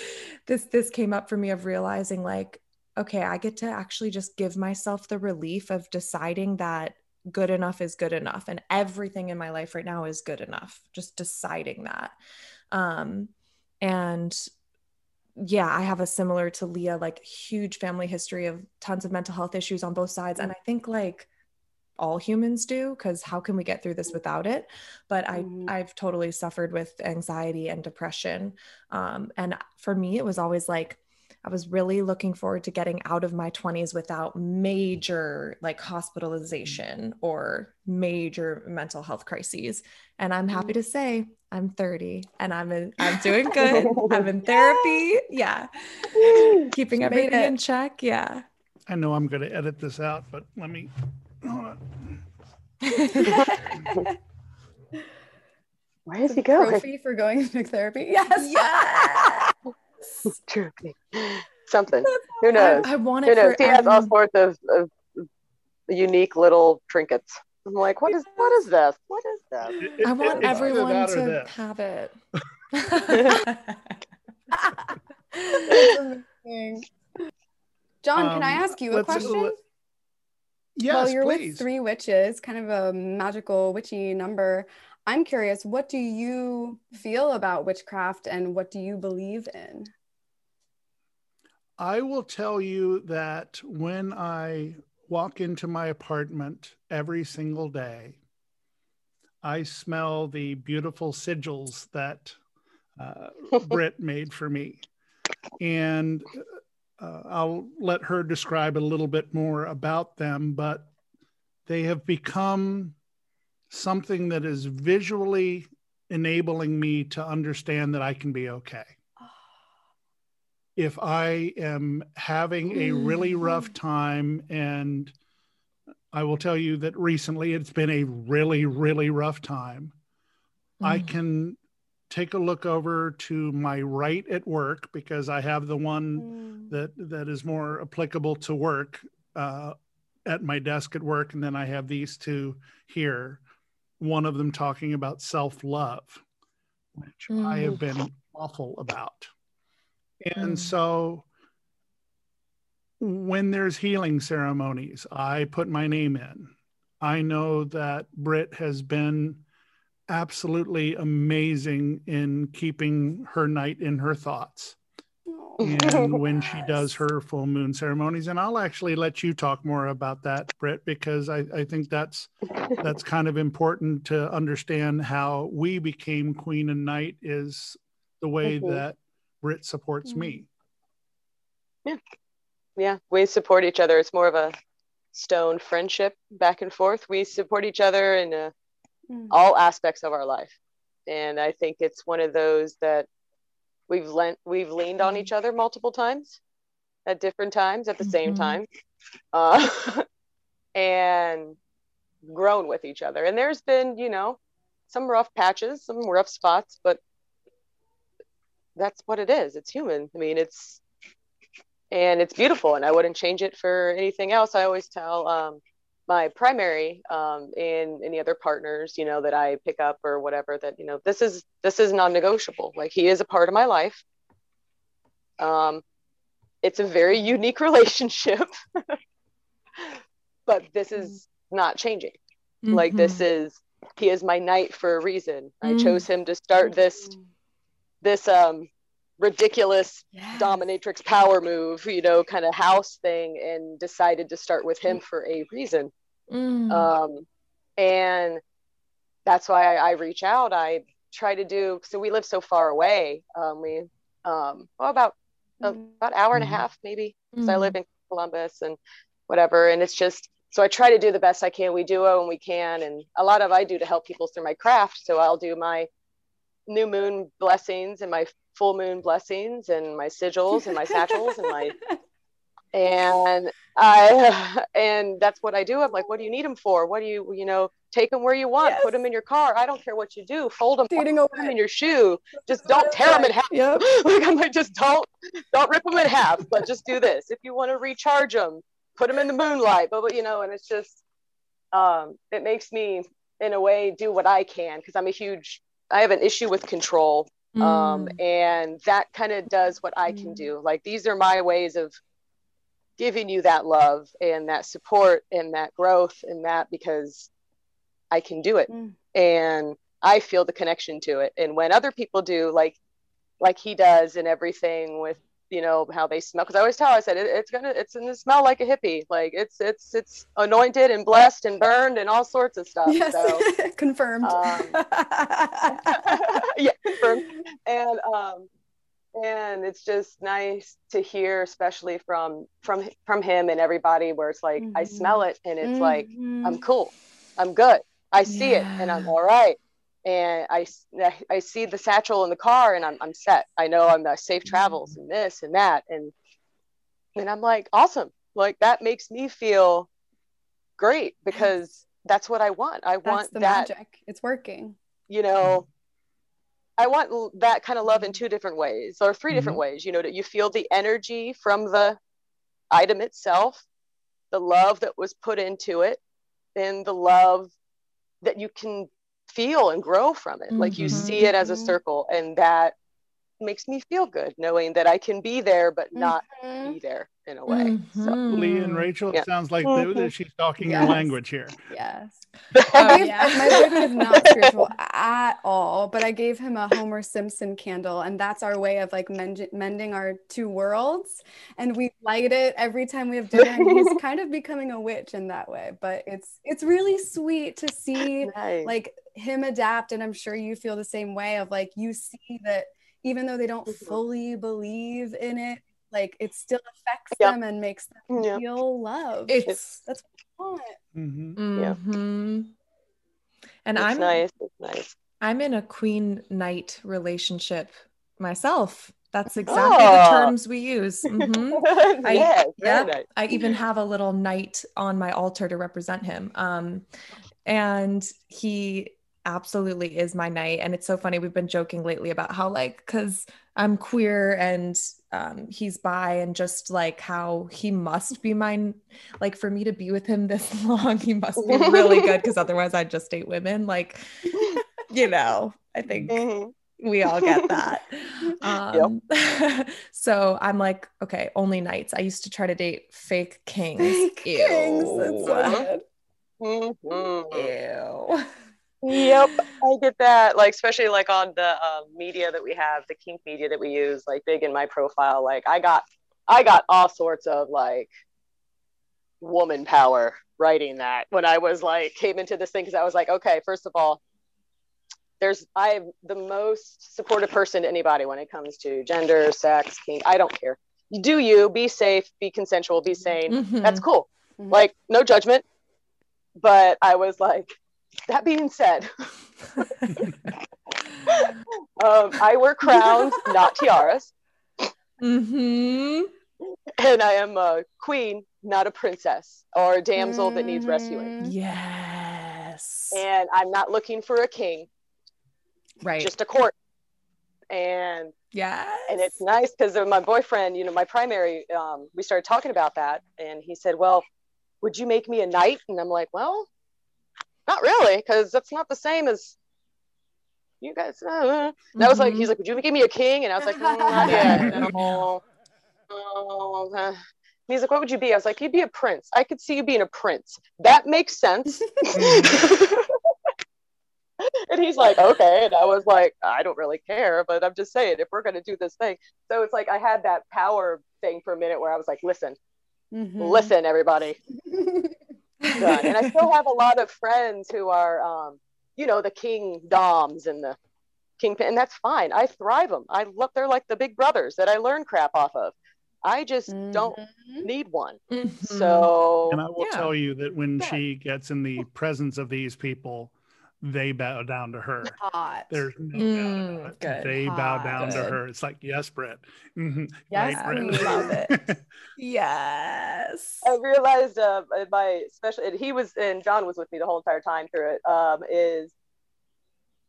this this came up for me of realizing like okay, I get to actually just give myself the relief of deciding that good enough is good enough and everything in my life right now is good enough just deciding that. Um and yeah i have a similar to leah like huge family history of tons of mental health issues on both sides and i think like all humans do because how can we get through this without it? But i mm. i've totally suffered with anxiety and depression. Um, and for me it was always like I was really looking forward to getting out of my 20s without major like hospitalization mm. or major mental health crises. And I'm mm. happy to say I'm 30 and I'm in, I'm doing good. I'm in therapy. Yeah. Keeping everything in check. Yeah. I know I'm going to edit this out, but let me Where does he go? Trophy for going to therapy. Yes. Yeah. Trophy. Something. Who knows? I, I want it. Who knows? For, he has all sorts of, of unique little trinkets. I'm like, what is what is this? What is this? I want everyone to have it. John, um, can I um, ask you a question? Yes, well, you're please. with three witches, kind of a magical witchy number. I'm curious, what do you feel about witchcraft and what do you believe in? I will tell you that when I walk into my apartment every single day, I smell the beautiful sigils that uh, Britt made for me. And uh, I'll let her describe a little bit more about them, but they have become something that is visually enabling me to understand that I can be okay. If I am having a really rough time, and I will tell you that recently it's been a really, really rough time, mm. I can take a look over to my right at work because I have the one mm. that that is more applicable to work uh, at my desk at work, and then I have these two here one of them talking about self love, which mm. I have been awful about. And mm. so when there's healing ceremonies, I put my name in. I know that Britt has been absolutely amazing in keeping her knight in her thoughts and when she does her full moon ceremonies and i'll actually let you talk more about that britt because i, I think that's that's kind of important to understand how we became queen and knight is the way mm-hmm. that britt supports me. Yeah. Yeah. We support each other. It's more of a stone friendship back and forth. We support each other in uh, mm. all aspects of our life. And i think it's one of those that we've lent we've leaned on each other multiple times at different times at the mm-hmm. same time uh, and grown with each other. And there's been you know some rough patches some rough spots but that's what it is. It's human. I mean it's and it's beautiful and i wouldn't change it for anything else. I always tell um, my primary um, and any other partners you know that i pick up or whatever that you know this is this is non-negotiable like he is a part of my life um, it's a very unique relationship but this is not changing mm-hmm. like this is he is my knight for a reason mm-hmm. i mm. chose him to start this this um ridiculous yes. dominatrix power move, you know, kind of house thing, and decided to start with him for a reason. Mm. Um, and that's why I, I, reach out. I try to do so we live so far away. Um, we um, well about mm-hmm. about hour and a mm-hmm. half maybe because mm-hmm. I live in Columbus and whatever. And it's just so I try to do the best I can. We do it when we can, and a lot of I do to help people through my craft. So I'll do my new moon blessings and my full moon blessings and my sigils and my satchels and my and I and that's what I do. I'm like, what do you need them for? What do you you know take them where you want, yes. put them in your car. I don't care what you do. Fold them, put them in your shoe. Just don't tear them in half. Yep. like I'm like, just don't don't rip them in half. But just do this. If you want to recharge them, put them in the moonlight. But, but you know, and it's just um, it makes me in a way do what I can because I'm a huge. I have an issue with control. Um, mm. Um, and that kind of does what I can mm. do. Like these are my ways of giving you that love and that support and that growth and that because I can do it. Mm. And I feel the connection to it. And when other people do like like he does and everything with you know how they smell because I always tell I said it, it's gonna it's gonna smell like a hippie like it's it's it's anointed and blessed and burned and all sorts of stuff yes. so confirmed um, yeah confirmed and um and it's just nice to hear especially from from from him and everybody where it's like mm-hmm. I smell it and it's mm-hmm. like I'm cool I'm good I see yeah. it and I'm all right. And I, I see the satchel in the car and I'm, I'm set. I know I'm uh, safe travels and this and that. And, and I'm like, awesome. Like that makes me feel great because that's what I want. I that's want the that. Magic. It's working. You know, I want that kind of love in two different ways or 3 mm-hmm. different ways. You know, that you feel the energy from the item itself, the love that was put into it, and the love that you can feel and grow from it. Mm-hmm. Like you see it as a mm-hmm. circle, and that makes me feel good knowing that I can be there, but not mm-hmm. be there in a way. Mm-hmm. So, Leah and Rachel, yeah. it sounds like mm-hmm. she's talking yes. your language here. Yes. Oh, yeah. My boyfriend is not spiritual at all, but I gave him a Homer Simpson candle, and that's our way of like mend- mending our two worlds. And we light it every time we have dinner. And he's kind of becoming a witch in that way, but it's it's really sweet to see nice. like him adapt. And I'm sure you feel the same way of like you see that even though they don't mm-hmm. fully believe in it, like it still affects yep. them and makes them yep. feel love. It's that's what I want. Mm-hmm. Yeah. Mm-hmm. And it's I'm nice. It's nice. I'm in a queen knight relationship myself. That's exactly oh. the terms we use. Mm-hmm. I, yes, yeah, nice. I even have a little knight on my altar to represent him. Um, and he absolutely is my knight. And it's so funny. We've been joking lately about how, like, because I'm queer and um, he's bi, and just like how he must be mine. Like, for me to be with him this long, he must be really good because otherwise I'd just date women. Like, you know, I think. Mm-hmm we all get that. Um, yep. so I'm like, okay, only knights. I used to try to date fake kings. Fake Ew. kings. That's so. Ew. Yep, I get that. Like, especially like on the um, media that we have, the kink media that we use, like big in my profile. Like, I got, I got all sorts of like woman power writing that when I was like came into this thing because I was like, okay, first of all, there's I'm the most supportive person to anybody when it comes to gender, sex, kink. I don't care. Do you be safe, be consensual, be sane. Mm-hmm. That's cool. Mm-hmm. Like, no judgment. But I was like, that being said, um, I wear crowns, not tiaras. Mm-hmm. And I am a queen, not a princess or a damsel mm-hmm. that needs rescuing. Yes. And I'm not looking for a king. Right. Just a court. And yeah. And it's nice because my boyfriend, you know, my primary, um, we started talking about that. And he said, Well, would you make me a knight? And I'm like, Well, not really, because that's not the same as you guys. Uh, mm-hmm. That was like, he's like, would you give me a king? And I was like, mm, not yet. No. Oh, uh. He's like, what would you be? I was like, you'd be a prince. I could see you being a prince. That makes sense. and he's like, okay. And I was like, I don't really care, but I'm just saying, if we're going to do this thing. So it's like, I had that power thing for a minute where I was like, listen, mm-hmm. listen, everybody. and I still have a lot of friends who are um, you know, the king doms and the king, and that's fine. I thrive them. I love, they're like the big brothers that I learn crap off of. I just mm-hmm. don't need one. Mm-hmm. So, and I will yeah. tell you that when yeah. she gets in the presence of these people, they bow down to her. Hot. There's no mm, doubt Good. They Hot. bow down Good. to her. It's like, yes, Brett. Mm-hmm. Yes, right, Brett. love it. yes. I realized uh, my special, and he was, and John was with me the whole entire time through it. Um, is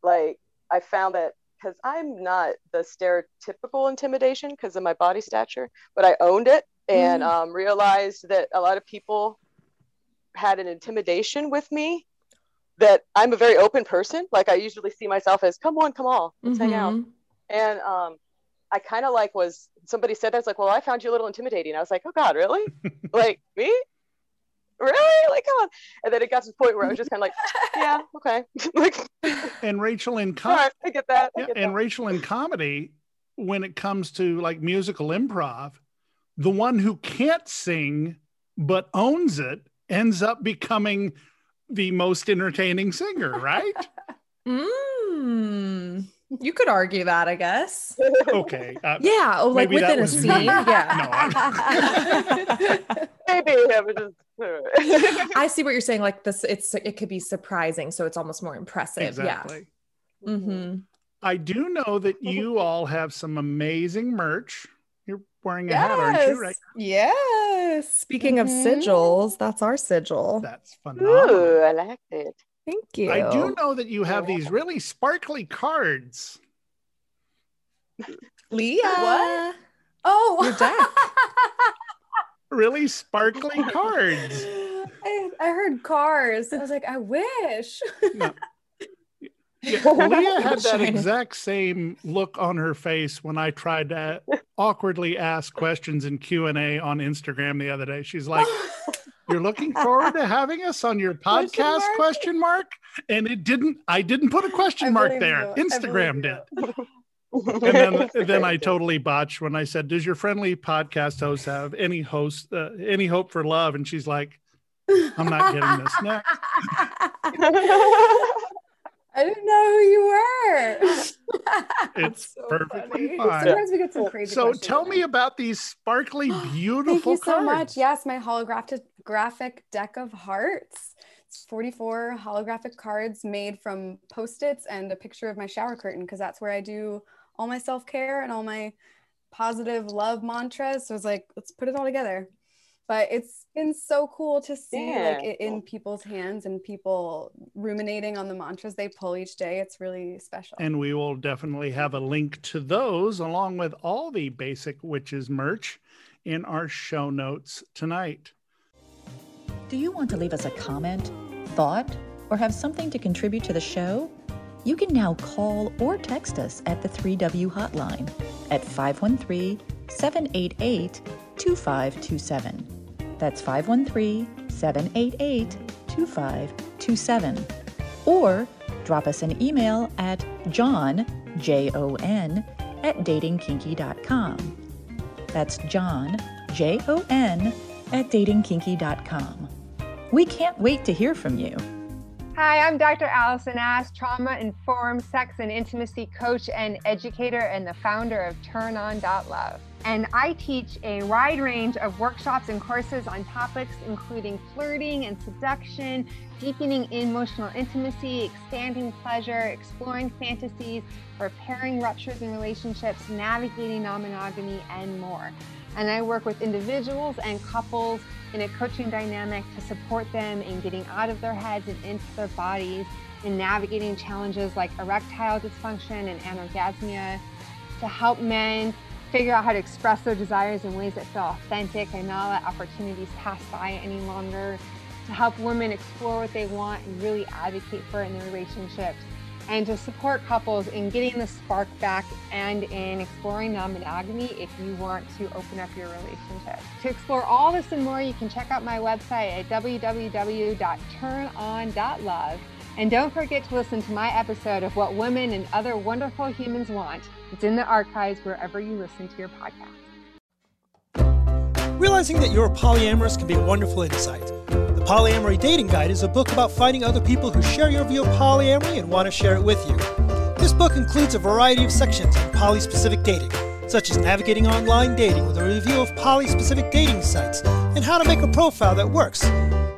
like I found that because I'm not the stereotypical intimidation because of my body stature, but I owned it and mm. um, realized that a lot of people had an intimidation with me that I'm a very open person. Like I usually see myself as, come on, come on, let's mm-hmm. hang out. Mm-hmm. And um, I kind of like was somebody said that. It's like, well, I found you a little intimidating. I was like, oh God, really? like me? Really? Like, come on. And then it got to the point where I was just kind of like, yeah, okay. like, and Rachel in comedy, right, I get that. I get and that. Rachel in comedy, when it comes to like musical improv, the one who can't sing but owns it ends up becoming the most entertaining singer, right? mm, you could argue that, I guess. Okay. Uh, yeah. Oh, like within a scene. Me. Yeah. no, maybe I see what you're saying. Like this, it's it could be surprising, so it's almost more impressive. Exactly. Yeah. Mm-hmm. I do know that you all have some amazing merch. You're wearing a yes. hat, aren't you? Right? Yes. Speaking mm-hmm. of sigils, that's our sigil. That's phenomenal. Ooh, I like it. Thank you. I do know that you have these really sparkly cards. Leah. What? Oh, your deck. really sparkly cards. I, I heard cars. I was like, I wish. No. Yeah, Leah had that exact same look on her face when I tried to awkwardly ask questions in Q and A on Instagram the other day. She's like, "You're looking forward to having us on your podcast?" Question mark? Question mark? And it didn't. I didn't put a question mark there. You. Instagram did. and then, then I totally botched when I said, "Does your friendly podcast host have any host uh, any hope for love?" And she's like, "I'm not getting this next." I didn't know who you were. it's so perfectly funny. fine. Sometimes we get some crazy. So tell me about these sparkly, beautiful. Thank you cards. so much. Yes, my holographic graphic deck of hearts. It's 44 holographic cards made from post-its and a picture of my shower curtain because that's where I do all my self-care and all my positive love mantras. So I was like, let's put it all together. But it's been so cool to see yeah. like in people's hands and people ruminating on the mantras they pull each day. It's really special. And we will definitely have a link to those along with all the basic witches merch in our show notes tonight. Do you want to leave us a comment, thought, or have something to contribute to the show? You can now call or text us at the 3W hotline at 513 788 2527. That's 513 788 2527. Or drop us an email at john, J O N, at datingkinky.com. That's John, J O N, at datingkinky.com. We can't wait to hear from you. Hi, I'm Dr. Allison Ash, trauma informed sex and intimacy coach and educator, and the founder of TurnOn.love. And I teach a wide range of workshops and courses on topics including flirting and seduction, deepening emotional intimacy, expanding pleasure, exploring fantasies, repairing ruptures in relationships, navigating non monogamy, and more. And I work with individuals and couples in a coaching dynamic to support them in getting out of their heads and into their bodies, in navigating challenges like erectile dysfunction and anorgasmia, to help men figure out how to express their desires in ways that feel authentic and not let opportunities pass by any longer, to help women explore what they want and really advocate for it in their relationships and to support couples in getting the spark back and in exploring non-monogamy if you want to open up your relationship. To explore all this and more, you can check out my website at www.turnon.love. And don't forget to listen to my episode of What Women and Other Wonderful Humans Want. It's in the archives wherever you listen to your podcast. Realizing that you're polyamorous can be a wonderful insight. The Polyamory Dating Guide is a book about finding other people who share your view of polyamory and want to share it with you. This book includes a variety of sections on poly specific dating, such as navigating online dating with a review of poly specific dating sites and how to make a profile that works,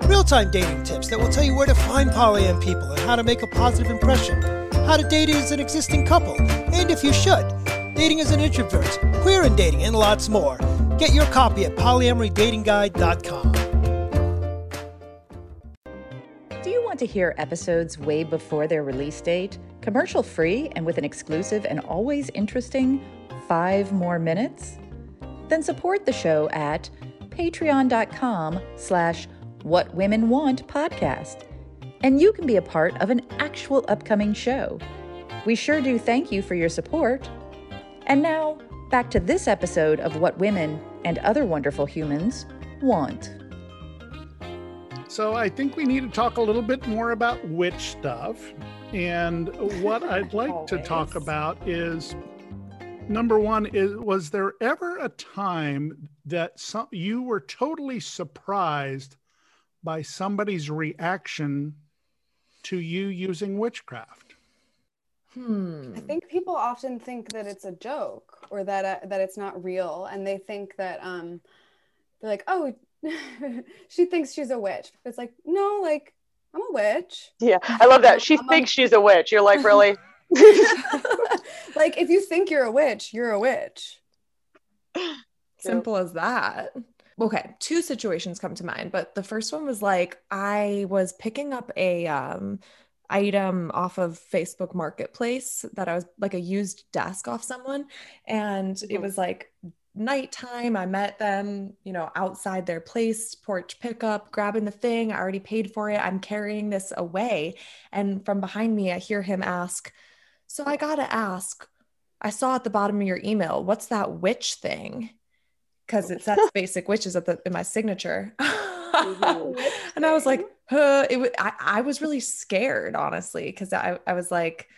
real time dating tips that will tell you where to find polyam people and how to make a positive impression, how to date as an existing couple, and if you should, dating as an introvert, queer in dating, and lots more. Get your copy at polyamorydatingguide.com. Do you want to hear episodes way before their release date, commercial free, and with an exclusive and always interesting five more minutes? Then support the show at patreon.com slash what women want podcast. And you can be a part of an actual upcoming show. We sure do thank you for your support. And now, back to this episode of What Women and Other Wonderful Humans Want. So I think we need to talk a little bit more about witch stuff. And what I'd like to talk about is number one is was there ever a time that some, you were totally surprised by somebody's reaction to you using witchcraft? Hmm. I think people often think that it's a joke or that uh, that it's not real, and they think that um, they're like, oh, she thinks she's a witch. It's like, no, like I'm a witch. Yeah, I love that. She I'm a- thinks she's a witch. You're like, really? like if you think you're a witch, you're a witch. Simple as that. Okay, two situations come to mind, but the first one was like I was picking up a um item off of Facebook Marketplace that I was like a used desk off someone and it Mhm. was like nighttime. I met them, you know, outside their place, porch pickup, grabbing the thing. I already paid for it. I'm carrying this away and from behind me I hear him ask, "So I got to ask, I saw at the bottom of your email, what's that witch thing?" Because it says basic witches at the in my signature. and I was like, huh, it wa- I, I was really scared, honestly, because I, I was like,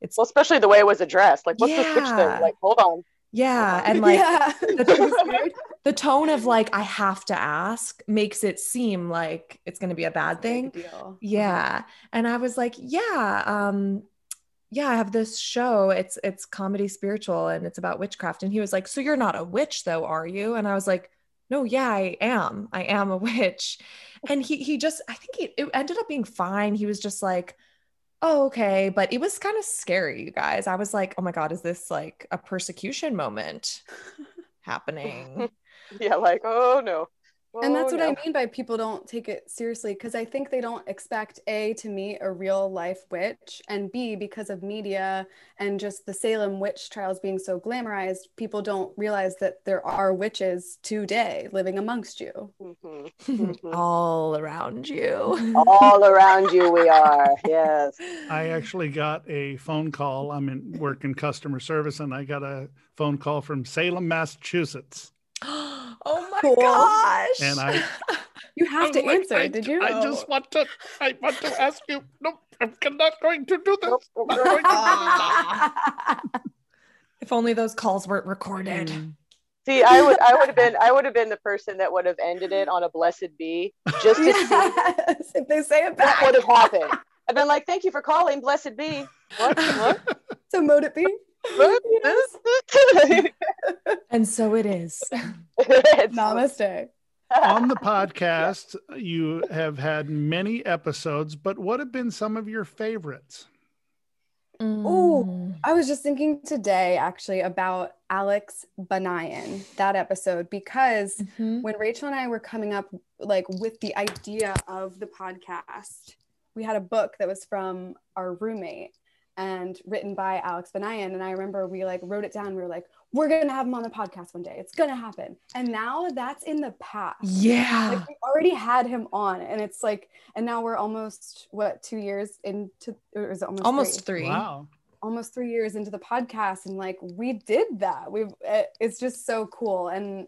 it's Well, especially the way it was addressed. Like, what's this witch Yeah. thing? Like, hold on. yeah, and like yeah. the, the tone of like I have to ask makes it seem like it's going to be a bad thing. Big deal. Yeah. And I was like, yeah, um, yeah, I have this show. It's it's comedy spiritual and it's about witchcraft. And he was like, So you're not a witch though, are you? And I was like, No, yeah, I am. I am a witch. And he he just I think he, it ended up being fine. He was just like, Oh, okay. But it was kind of scary, you guys. I was like, oh my God, is this like a persecution moment happening? Yeah, like, oh no. And that's Oh, what I mean by people don't take it seriously because I think they don't expect A to meet a real life witch and B because of media and just the Salem witch trials being so glamorized, people don't realize that there are witches today living amongst you. Mhm, mhm. All around you. All around you, we are. Yes. I actually got a phone call. I'm in work in customer service, and I got a phone call from Salem, Massachusetts. My Cool. gosh. And I- You have to I'm like, answer, I, did you? I just want to. I want to ask you. No, I'm not going to do this. Nope, I'm nope, not going to do if only those calls weren't recorded. Mm. See, I would, I would have been, I would have been the person that would have ended it on a blessed be, just to see if they say it what back. would have happened. I've been like, thank you for calling, blessed be. What? What? So mote it be. What? And so it is. Namaste. On the podcast, you have had many episodes, but what have been some of your favorites? Mm. I was just thinking today actually about Alex Banayan, that episode, because Mhm. when Rachel and I were coming up like with the idea of the podcast, we had a book that was from our roommate and written by Alex Banayan. And I remember we like wrote it down. We were like, we're gonna have him on the podcast one day. It's gonna happen. And now that's in the past. Yeah. Like we already had him on, and it's like, and now we're almost what two years into, or is it almost Almost three? three. Wow. almost three years into the podcast and like we did that we've it- it's just so cool and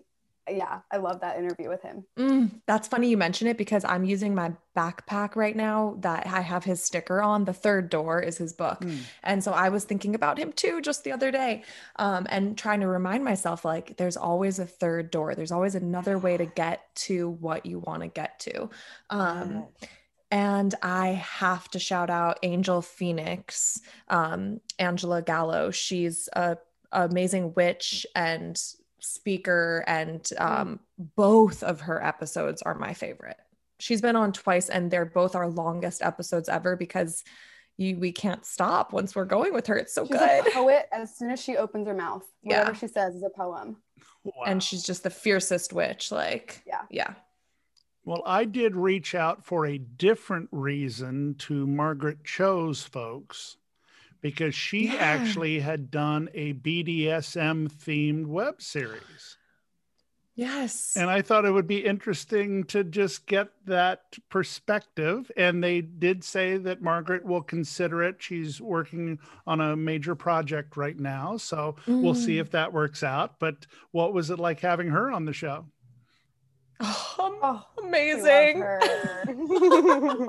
yeah, I love that interview with him. Mm, that's funny you mention it because I'm using my backpack right now that I have his sticker on. The third door is his book. Mm. And so I was thinking about him too just the other day um, and trying to remind myself like, there's always a third door. There's always another way to get to what you want to get to. Um, and I have to shout out Angel Phoenix, um, Angela Gallo. She's a amazing witch and speaker, and um, both of her episodes are my favorite. She's been on twice, and they're both our longest episodes ever because you we can't stop once we're going with her. It's so She's good. a poet as soon as she opens her mouth. Whatever Yeah. she says is a poem. Wow. And she's just the fiercest witch. Like, Yeah. yeah. Well, I did reach out for a different reason to Margaret Cho's folks because she Yeah. actually had done a BDSM themed web series. Yes. And I thought it would be interesting to just get that perspective. And they did say that Margaret will consider it. She's working on a major project right now. So we'll see Mm. if that works out. But what was it like having her on the show? Um, oh, Oh, amazing. I.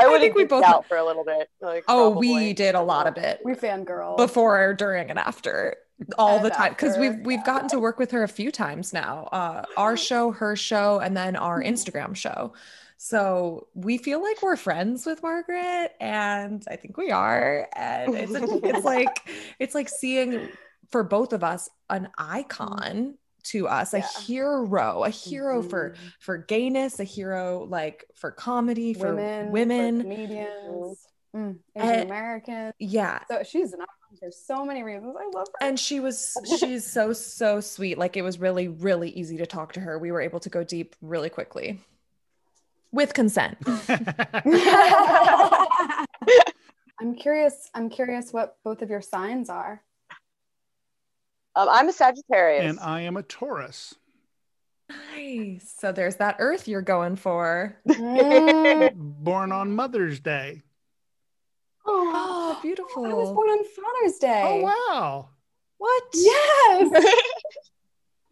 I would think we both- out for a little bit. Like, Oh, probably. we did a lot of it We fangirl. before, during, and after. All And the time because we've we've gotten to work with her a few times now. Uh, our show, her show, and then our mm-hmm. Instagram show. So we feel like we're friends with Margaret, and I think we are. And it's it's like it's like seeing for both of us an icon mm-hmm. To us, a Yeah. hero, a hero for Mhm. for gayness, a hero like for comedy, for women, women. for comedians, mm, Eh, Asian Americans. Yeah. So she's an icon for so many reasons. I love her. And she was she's so so sweet. Like it was really really easy to talk to her. We were able to go deep really quickly. With consent. I'm curious. I'm curious what both of your signs are. Um, I'm a Sagittarius. and I am a Taurus. Nice. So there's that earth you're going for. Born on Mother's Day. Oh, I beautiful. I was born on Father's Day. Oh, wow. What? Yes.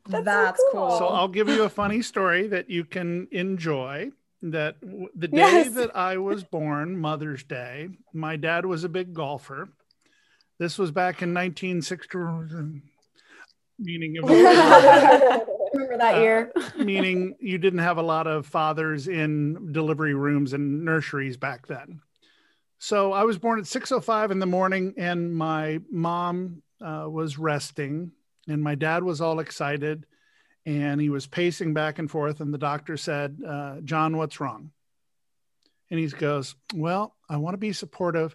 That's, That's so cool. cool. So I'll give you a funny story that you can enjoy. That w- the day Yes. that I was born, Mother's Day, my dad was a big golfer. This was back in 1960, meaning of Remember that Uh, year? meaning you didn't have a lot of fathers in delivery rooms and nurseries back then. So I was born at 6:05 in the morning, and my mom uh, was resting, and my dad was all excited, and he was pacing back and forth. And the doctor said, uh, "John, what's wrong?" And he goes, "Well, I want to be supportive,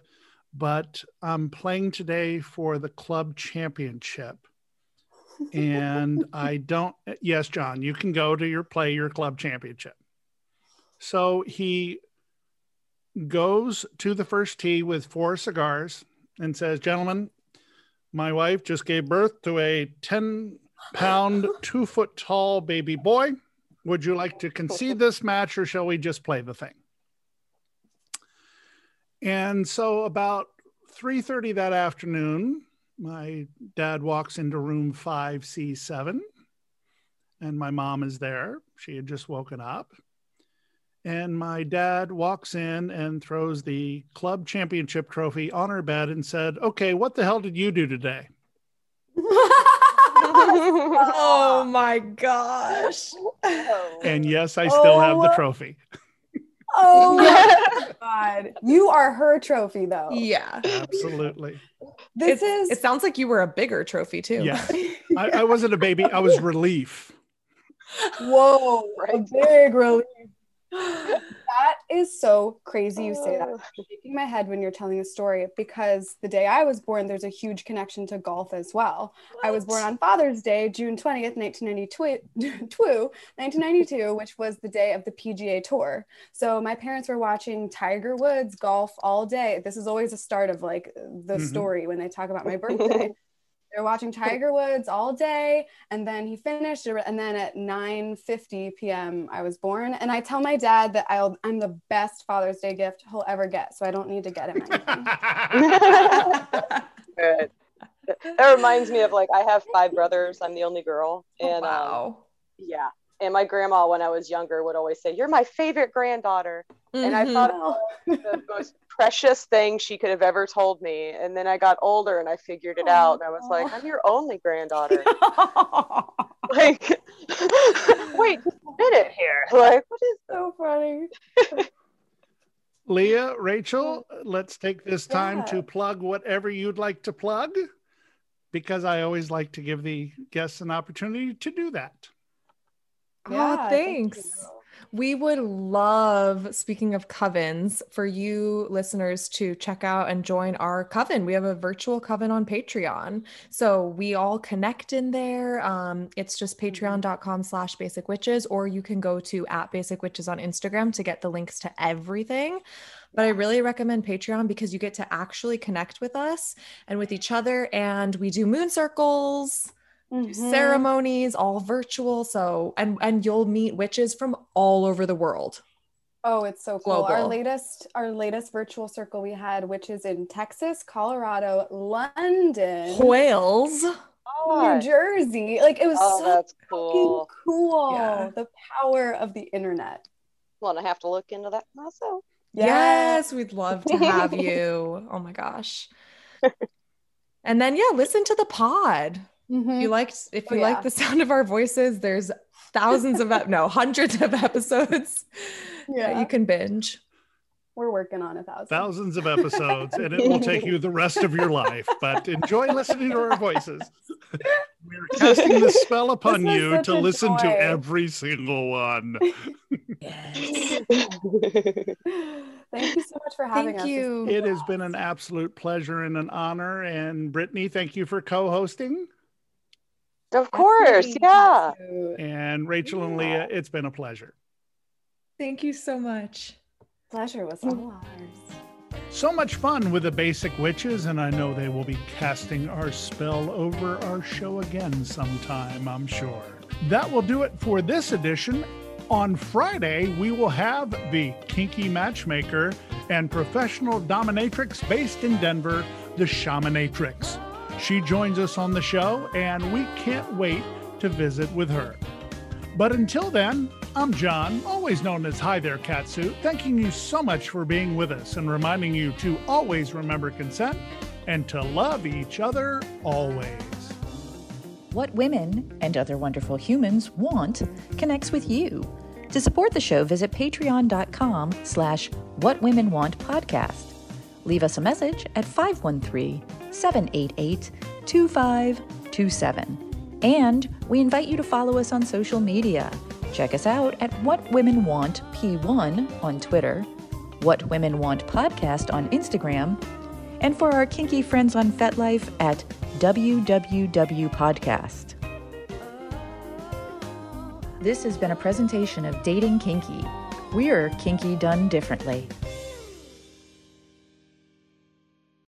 but I'm playing today for the club championship." And I don't. Yes, John, you can go to your play your club championship. So he goes to the first tee with four cigars and says, "Gentlemen, my wife just gave birth to a ten pound, two foot tall baby boy. Would you like to concede this match, or shall we just play the thing?" And so about 3:30 that afternoon, my dad walks into room 5C7 and my mom is there. She had just woken up. And my dad walks in and throws the club championship trophy on her bed and said, Okay, what the hell did you do today? oh my gosh. And yes, I oh. still have the Oh. trophy. oh my god. You are her trophy though. Yeah. Absolutely. This It's- is it sounds like you were a bigger trophy too. Yeah. I, I wasn't a baby, I was relief. whoa, a big relief. That is so crazy you say that. I'm shaking my head when you're telling a story because the day I was born, there's a huge connection to golf as well. I was born on Father's Day, June 20th, 1992, 1992, which was the day of the PGA Tour. So my parents were watching Tiger Woods golf all day. This is always a start of like the Mhm. story when they talk about my birthday. They're watching Tiger Woods all day, and then he finished. And then at 9:50 p.m., I was born. And I tell my dad that I'll, I'm the best Father's Day gift he'll ever get, so I don't need to get him anything. Good. That reminds me of like I have five brothers. I'm the only girl, and um, wow. Yeah. And my grandma, when I was younger, would always say, You're my favorite granddaughter. And I thought it mm-hmm. was the most precious thing she could have ever told me. And then I got older and I figured it out. And I was like, I'm your only granddaughter. like, wait just a minute here. Like, what is so funny. Leah, Rachel, mm. let's take this time Yeah. to plug whatever you'd like to plug because I always like to give the guests an opportunity to do that. Yeah, oh, thanks. you. We would love, speaking of covens, for you listeners to check out and join our coven. We have a virtual coven on Patreon. So we all connect in there. Um, it's just patreon.com slash basic witches, or you can go to at basic witches on Instagram to get the links to everything. But I really recommend Patreon because you get to actually connect with us and with each other. And we do moon circles do Mhm. ceremonies all virtual so and and you'll meet witches from all over the world Oh, it's so cool. Our latest our latest virtual circle we had, which is in Texas, Colorado, London, Wales New Jersey. Like it was Oh, so that's cool. cool. Yeah. The power of the internet. Well, and I have to look into that myself. yes we'd love to have you oh my gosh and then yeah listen to the pod Mm-hmm. if you liked if Oh, you yeah. like the sound of our voices there's thousands of ep- no hundreds of episodes that Yeah. you can binge We're working on a thousand. Thousands of episodes, and it will take you the rest of your life. But enjoy listening to our voices. We're casting the spell upon you to a listen to every single one. Thank you so much for having thank us. This you It has been an absolute pleasure and an honor. And Brittany, thank you for co hosting. Of course, Absolutely. yeah. And Rachel and Leah, it's been a pleasure. thank you so much Pleasure was all ours. So much fun with the basic witches, and I know they will be casting our spell over our show again sometime, I'm sure. That will do it for this edition. On Friday, we will have the kinky matchmaker and professional dominatrix based in Denver, the Shamanatrix. She joins us on the show, and we can't wait to visit with her. But until then, I'm John, always known as Hi There Catsuit, thanking you so much for being with us and reminding you to always remember consent and to love each other always. What women and other wonderful humans want connects with you. To support the show, visit patreon.com slash what women want. Leave us a message at 513-788-2527. And we invite you to follow us on social media. Check us out at What Women Want P1 on Twitter, What Women Want Podcast on Instagram, and for our kinky friends on FetLife at WWW Podcast. This has been a presentation of Dating Kinky. We're kinky done differently.